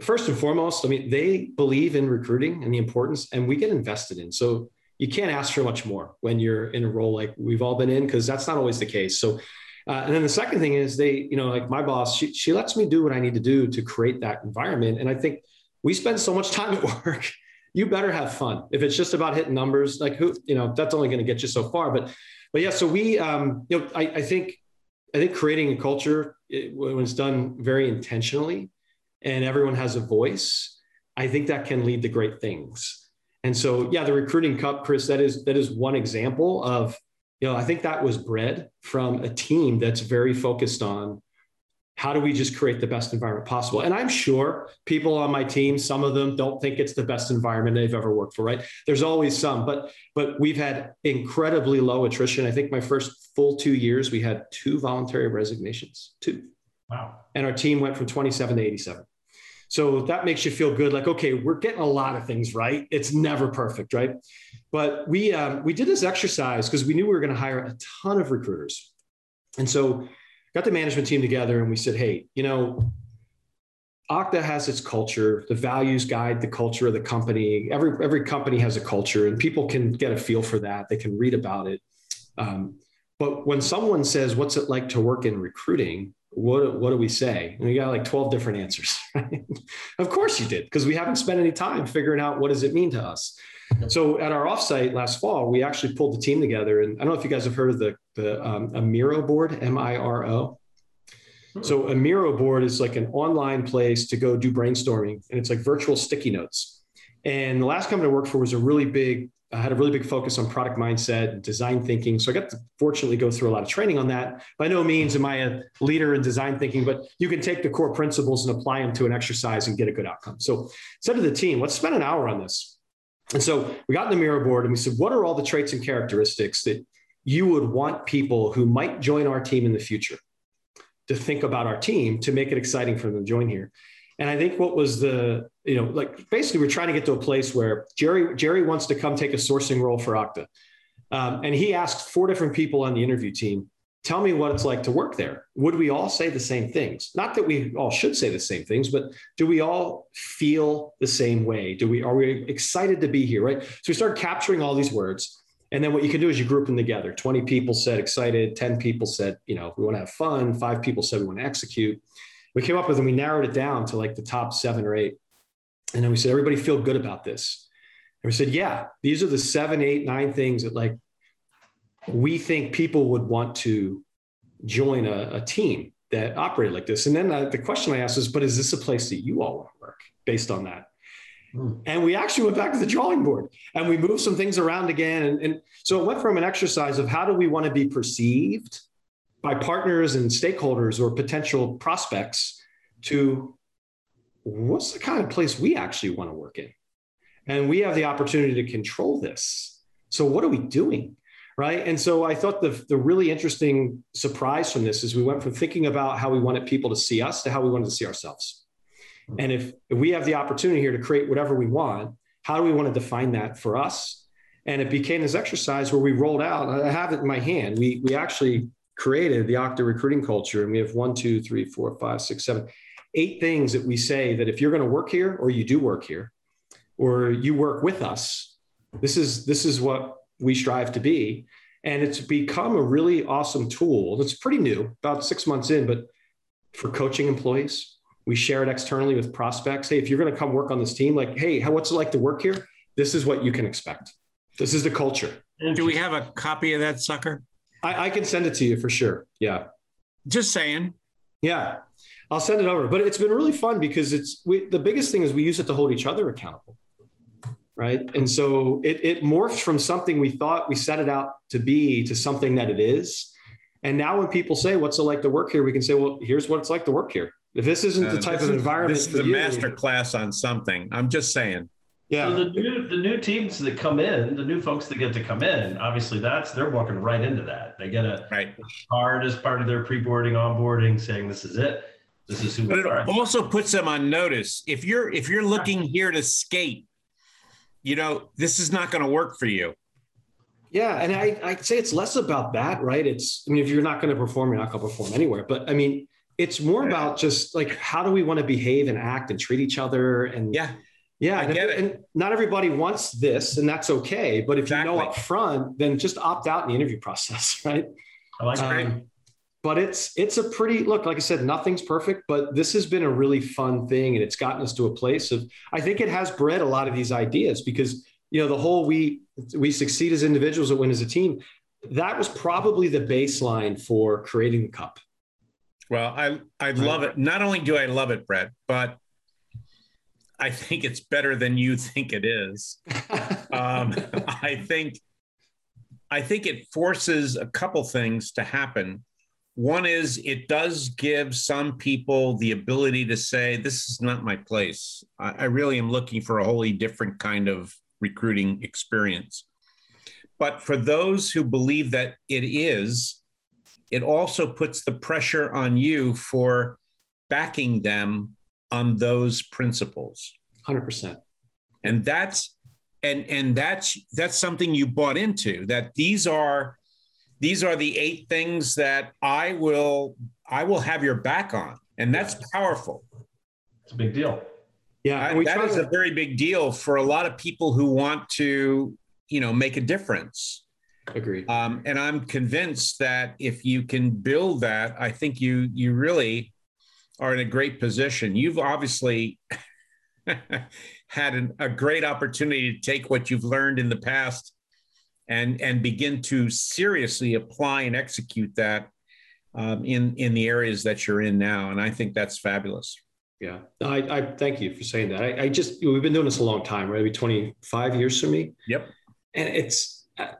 first and foremost, I mean, they believe in recruiting and the importance and we get invested in. So you can't ask for much more when you're in a role like we've all been in because that's not always the case. So, uh, and then the second thing is they, you know, like my boss, she, she lets me do what I need to do to create that environment. And I think we spend so much time at work. You better have fun. If it's just about hitting numbers, like who, you know, that's only going to get you so far. But, but yeah. So we, um, you know, I, I think, I think creating a culture it, when it's done very intentionally, and everyone has a voice, I think that can lead to great things. And so, yeah, the recruiting cup, Chris, that is that is one example of, you know, I think that was bred from a team that's very focused on how do we just create the best environment possible. And I'm sure people on my team, some of them don't think it's the best environment they've ever worked for, right? There's always some, but but we've had incredibly low attrition. I think my first full two years, we had two voluntary resignations, two. Wow. And our team went from 27 to 87. So that makes you feel good. Like, okay, we're getting a lot of things right. It's never perfect, right? But we um, we did this exercise because we knew we were going to hire a ton of recruiters, and so got the management team together and we said, hey, you know, Okta has its culture. The values guide the culture of the company. Every every company has a culture, and people can get a feel for that. They can read about it. Um, but when someone says, "What's it like to work in recruiting?" what, what do we say? And we got like 12 different answers. of course you did, because we haven't spent any time figuring out what does it mean to us. So at our offsite last fall, we actually pulled the team together. And I don't know if you guys have heard of the, the um, a Miro board, M-I-R-O. So a Miro board is like an online place to go do brainstorming, and it's like virtual sticky notes. And the last company I worked for was a really big I had a really big focus on product mindset and design thinking. So I got to fortunately go through a lot of training on that. By no means am I a leader in design thinking, but you can take the core principles and apply them to an exercise and get a good outcome. So said to the team, let's spend an hour on this. And so we got in the Miro board and we said, what are all the traits and characteristics that you would want people who might join our team in the future? to think about our team to make it exciting for them to join here. And I think what was the, you know, like basically we're trying to get to a place where Gerry, Gerry wants to come take a sourcing role for Okta. Um, and he asked four different people on the interview team, tell me what it's like to work there. Would we all say the same things? Not that we all should say the same things, but do we all feel the same way? Do we, are we excited to be here? Right. So we started capturing all these words. And then what you can do is you group them together. 20 people said excited, 10 people said, you know, we want to have fun, five people said we want to execute we came up with and we narrowed it down to like the top seven or eight. And then we said, everybody feel good about this. And we said, yeah, these are the seven, eight, nine things that like we think people would want to join a, a team that operated like this. And then uh, the question I asked is, but is this a place that you all want to work based on that? Hmm. And we actually went back to the drawing board and we moved some things around again. And, and so it went from an exercise of how do we want to be perceived by partners and stakeholders or potential prospects to what's the kind of place we actually want to work in? And we have the opportunity to control this. So, what are we doing? Right. And so I thought the, the really interesting surprise from this is we went from thinking about how we wanted people to see us to how we wanted to see ourselves. And if, if we have the opportunity here to create whatever we want, how do we want to define that for us? And it became this exercise where we rolled out, I have it in my hand. We, we actually created the Okta recruiting culture, and we have one, two, three, four, five, six, seven, eight things that we say that if you're going to work here, or you do work here, or you work with us, this is this is what we strive to be, and it's become a really awesome tool. It's pretty new, about six months in, but for coaching employees, we share it externally with prospects. Hey, if you're going to come work on this team, like, hey, how, what's it like to work here? This is what you can expect. This is the culture. Do we have a copy of that sucker? I, I can send it to you for sure. Yeah. Just saying. Yeah. I'll send it over. But it's been really fun because it's we, the biggest thing is we use it to hold each other accountable. Right. And so it, it morphs from something we thought we set it out to be to something that it is. And now when people say, what's it like to work here? We can say, well, here's what it's like to work here. If this isn't the uh, type of environment, this is a master class on something. I'm just saying. Yeah. So the new the new teams that come in, the new folks that get to come in, obviously that's they're walking right into that. They get a right. card as part of their pre-boarding, onboarding, saying this is it. This is who. But it are. also puts them on notice. If you're if you're looking here to skate, you know this is not going to work for you. Yeah, and I I'd say it's less about that, right? It's I mean if you're not going to perform, you're not going to perform anywhere. But I mean it's more about just like how do we want to behave and act and treat each other and yeah yeah, I get it. And not everybody wants this, and that's okay. But if exactly. you know up front, then just opt out in the interview process, right? I like um, But it's it's a pretty look. Like I said, nothing's perfect, but this has been a really fun thing, and it's gotten us to a place of. I think it has bred a lot of these ideas because you know the whole we we succeed as individuals and win as a team. That was probably the baseline for creating the cup. Well, I I love it. Not only do I love it, Brett, but I think it's better than you think it is. um, I think I think it forces a couple things to happen. One is it does give some people the ability to say, "This is not my place. I, I really am looking for a wholly different kind of recruiting experience." But for those who believe that it is, it also puts the pressure on you for backing them on those principles. 100%. And that's and and that's that's something you bought into that these are these are the eight things that I will I will have your back on. And that's powerful. It's a big deal. Yeah, I, that is to- a very big deal for a lot of people who want to, you know, make a difference. Agree. Um, and I'm convinced that if you can build that, I think you you really are in a great position. You've obviously had an, a great opportunity to take what you've learned in the past and and begin to seriously apply and execute that um, in in the areas that you're in now. And I think that's fabulous. Yeah, I, I thank you for saying that. I, I just we've been doing this a long time, right? Maybe 25 years for me. Yep. And it's uh,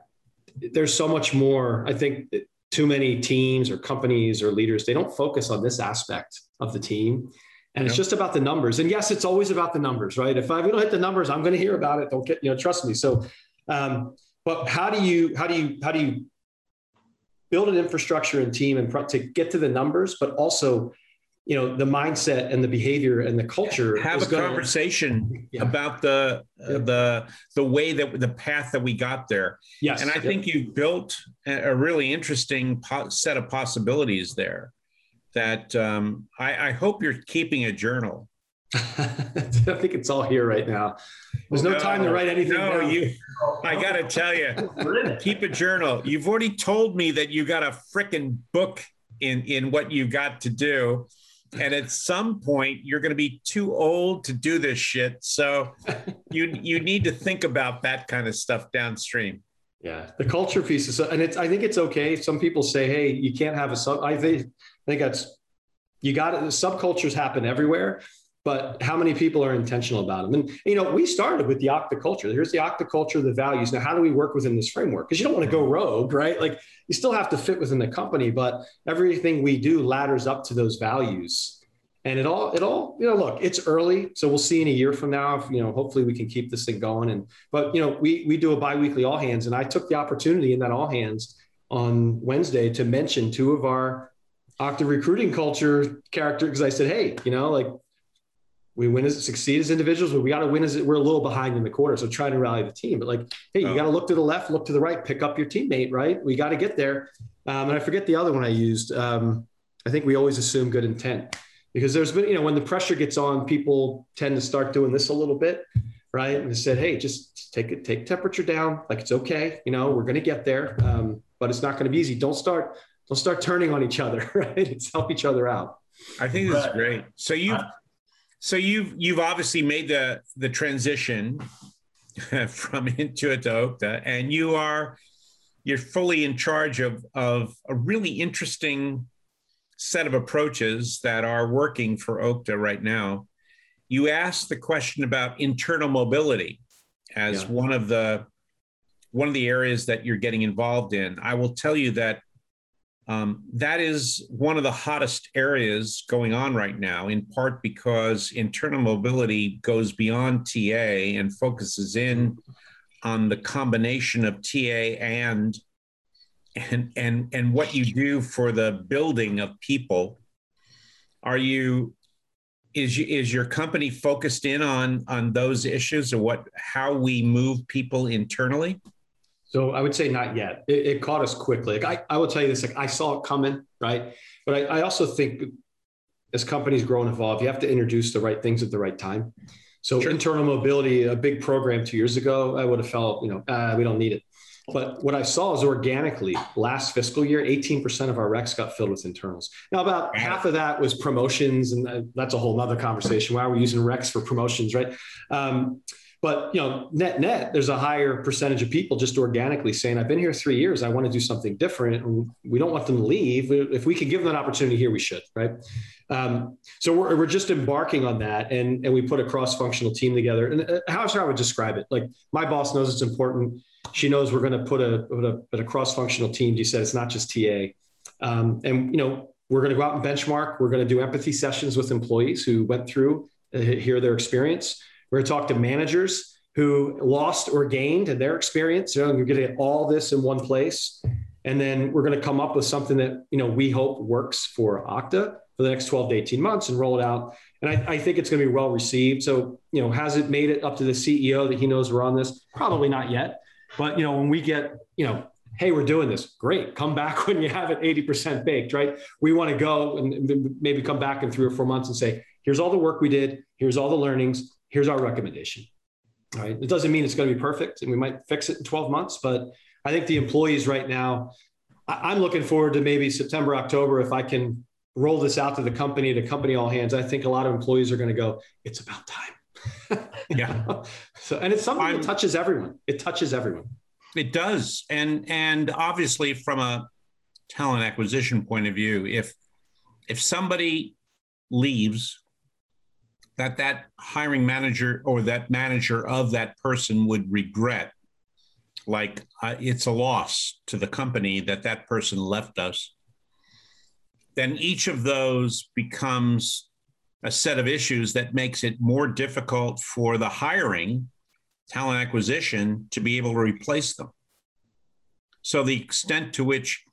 there's so much more. I think too many teams or companies or leaders they don't focus on this aspect of the team and it's just about the numbers. And yes, it's always about the numbers, right? If I we don't hit the numbers, I'm going to hear about it. Don't get you know, trust me. So, um, but how do you how do you how do you build an infrastructure and team and to get to the numbers, but also you know the mindset and the behavior and the culture have a gonna, conversation yeah. about the uh, the the way that the path that we got there yes and i yep. think you've built a really interesting po- set of possibilities there that um, I, I hope you're keeping a journal I think it's all here right now. There's no, no time to write anything. No, down. you. I got to tell you, keep a journal. You've already told me that you got a freaking book in in what you got to do, and at some point you're going to be too old to do this shit. So you you need to think about that kind of stuff downstream. Yeah, the culture piece is, and it's. I think it's okay. Some people say, "Hey, you can't have a sub." I think I think that's you got it. Subcultures happen everywhere but how many people are intentional about them? And you know, we started with the Okta culture. Here's the Okta culture, the values. Now, how do we work within this framework? Because you don't want to go rogue, right? Like you still have to fit within the company, but everything we do ladders up to those values. And it all, it all, you know, look, it's early, so we'll see in a year from now. If you know, hopefully we can keep this thing going. And but you know, we we do a biweekly all hands, and I took the opportunity in that all hands on Wednesday to mention two of our Okta recruiting culture character because I said, hey, you know, like we win as succeed as individuals, but we got to win as we're a little behind in the quarter. So try to rally the team. But like, hey, you oh. got to look to the left, look to the right, pick up your teammate, right? We got to get there. Um, and I forget the other one I used. Um, I think we always assume good intent because there's been, you know, when the pressure gets on, people tend to start doing this a little bit, right? And they said, hey, just take it, take temperature down. Like it's okay. You know, we're going to get there, um, but it's not going to be easy. Don't start, don't start turning on each other, right? It's help each other out. I think that's great. So you so you've you've obviously made the the transition from Intuit to Okta, and you are you're fully in charge of of a really interesting set of approaches that are working for Okta right now. You asked the question about internal mobility as yeah. one of the one of the areas that you're getting involved in. I will tell you that um, that is one of the hottest areas going on right now, in part because internal mobility goes beyond TA and focuses in on the combination of TA and and and and what you do for the building of people. Are you is is your company focused in on on those issues or what how we move people internally? So I would say not yet. It, it caught us quickly. Like I, I will tell you this, like I saw it coming, right? But I, I also think as companies grow and evolve, you have to introduce the right things at the right time. So sure. internal mobility, a big program two years ago, I would have felt, you know, uh, we don't need it. But what I saw is organically last fiscal year, 18% of our recs got filled with internals. Now, about half of that was promotions, and that's a whole other conversation. Why are we using recs for promotions, right? Um, but you know, net net, there's a higher percentage of people just organically saying, "I've been here three years. I want to do something different." We don't want them to leave. If we could give them an opportunity here, we should, right? Um, so we're, we're just embarking on that, and and we put a cross functional team together. And uh, how I would describe it, like my boss knows it's important. She knows we're going to put a put a, a cross functional team. She said it's not just TA, um, and you know we're going to go out and benchmark. We're going to do empathy sessions with employees who went through, uh, hear their experience we're going to talk to managers who lost or gained in their experience. You know, we're going to get all this in one place. And then we're going to come up with something that, you know, we hope works for Okta for the next 12 to 18 months and roll it out. And I, I think it's going to be well received. So, you know, has it made it up to the CEO that he knows we're on this? Probably not yet. But, you know, when we get, you know, hey, we're doing this. Great. Come back when you have it 80% baked, right? We want to go and maybe come back in three or four months and say, here's all the work we did. Here's all the learnings here's our recommendation. All right. It doesn't mean it's going to be perfect and we might fix it in 12 months, but I think the employees right now, I'm looking forward to maybe September, October, if I can roll this out to the company, to company all hands. I think a lot of employees are going to go, it's about time. yeah. so, and it's something I'm, that touches everyone. It touches everyone. It does. And, and obviously from a talent acquisition point of view, if, if somebody leaves that that hiring manager or that manager of that person would regret like uh, it's a loss to the company that that person left us then each of those becomes a set of issues that makes it more difficult for the hiring talent acquisition to be able to replace them. So the extent to which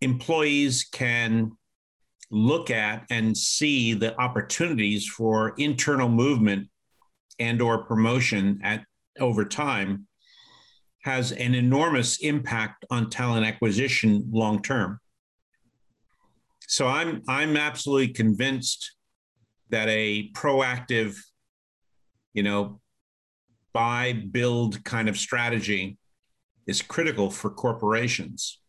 employees can look at and see the opportunities for internal movement and or promotion at over time has an enormous impact on talent acquisition long term. So I'm I'm absolutely convinced that a proactive, you know, buy build kind of strategy is critical for corporations.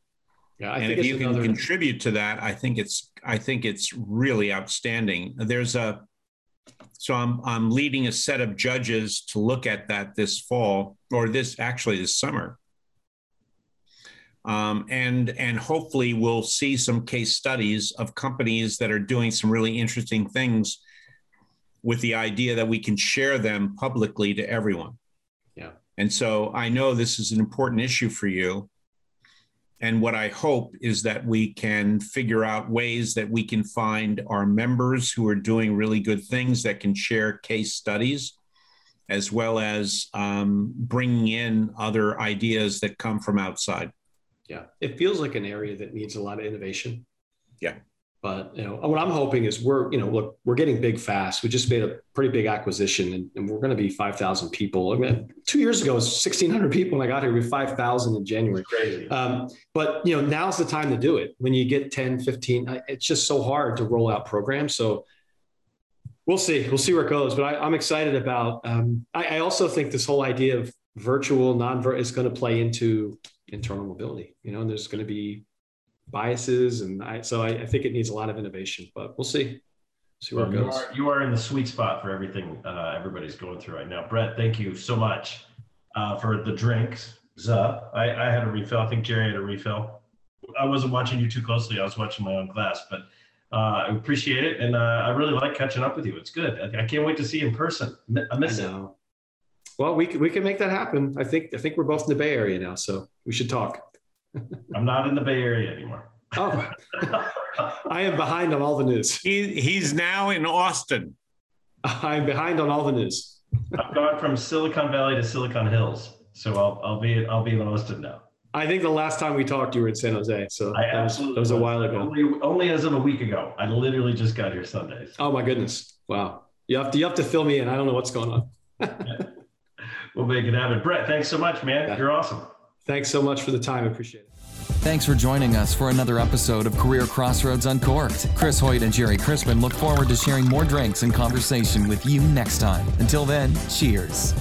Yeah, and if you can another... contribute to that, I think it's I think it's really outstanding. There's a so I'm I'm leading a set of judges to look at that this fall or this actually this summer. Um, and and hopefully we'll see some case studies of companies that are doing some really interesting things with the idea that we can share them publicly to everyone. Yeah. And so I know this is an important issue for you. And what I hope is that we can figure out ways that we can find our members who are doing really good things that can share case studies, as well as um, bringing in other ideas that come from outside. Yeah, it feels like an area that needs a lot of innovation. Yeah. But you know what I'm hoping is we're you know look we're getting big fast. We just made a pretty big acquisition, and, and we're going to be 5,000 people. I mean, two years ago it was 1,600 people when I got here. We 5,000 in January. crazy. Um, but you know now's the time to do it. When you get 10, 15, it's just so hard to roll out programs. So we'll see. We'll see where it goes. But I, am excited about. Um, I, I also think this whole idea of virtual non is going to play into internal mobility. You know, and there's going to be biases, and I, so I, I, think it needs a lot of innovation. But we'll see. See where well, it goes. You are, you are, in the sweet spot for everything uh, everybody's going through right now. Brett, thank you so much uh, for the drinks. Zuh. I, I had a refill. I think Gerry had a refill. I wasn't watching you too closely. I was watching my own glass, but uh, I appreciate it, and uh, I really like catching up with you. It's good. I, I, can't wait to see you in person. I miss I it. Well, we can, we can make that happen. I think I think we're both in the Bay Area now, so we should talk. I'm not in the Bay Area anymore. Oh, I am behind on all the news. He, he's now in Austin. I'm behind on all the news. I've gone from Silicon Valley to Silicon Hills, so I'll, I'll be I'll be in Austin now. I think the last time we talked, you were in San Jose, so I that was, that was a while ago. Only, only as of a week ago. I literally just got here Sundays. Oh my goodness! Wow, you have to you have to fill me in. I don't know what's going on. we'll make it happen. Brett, thanks so much, man. Yeah. You're awesome. Thanks so much for the time. I appreciate it. Thanks for joining us for another episode of CareerXroads Uncorked. Chris Hoyt and Gerry Crispin look forward to sharing more drinks and conversation with you next time. Until then, cheers.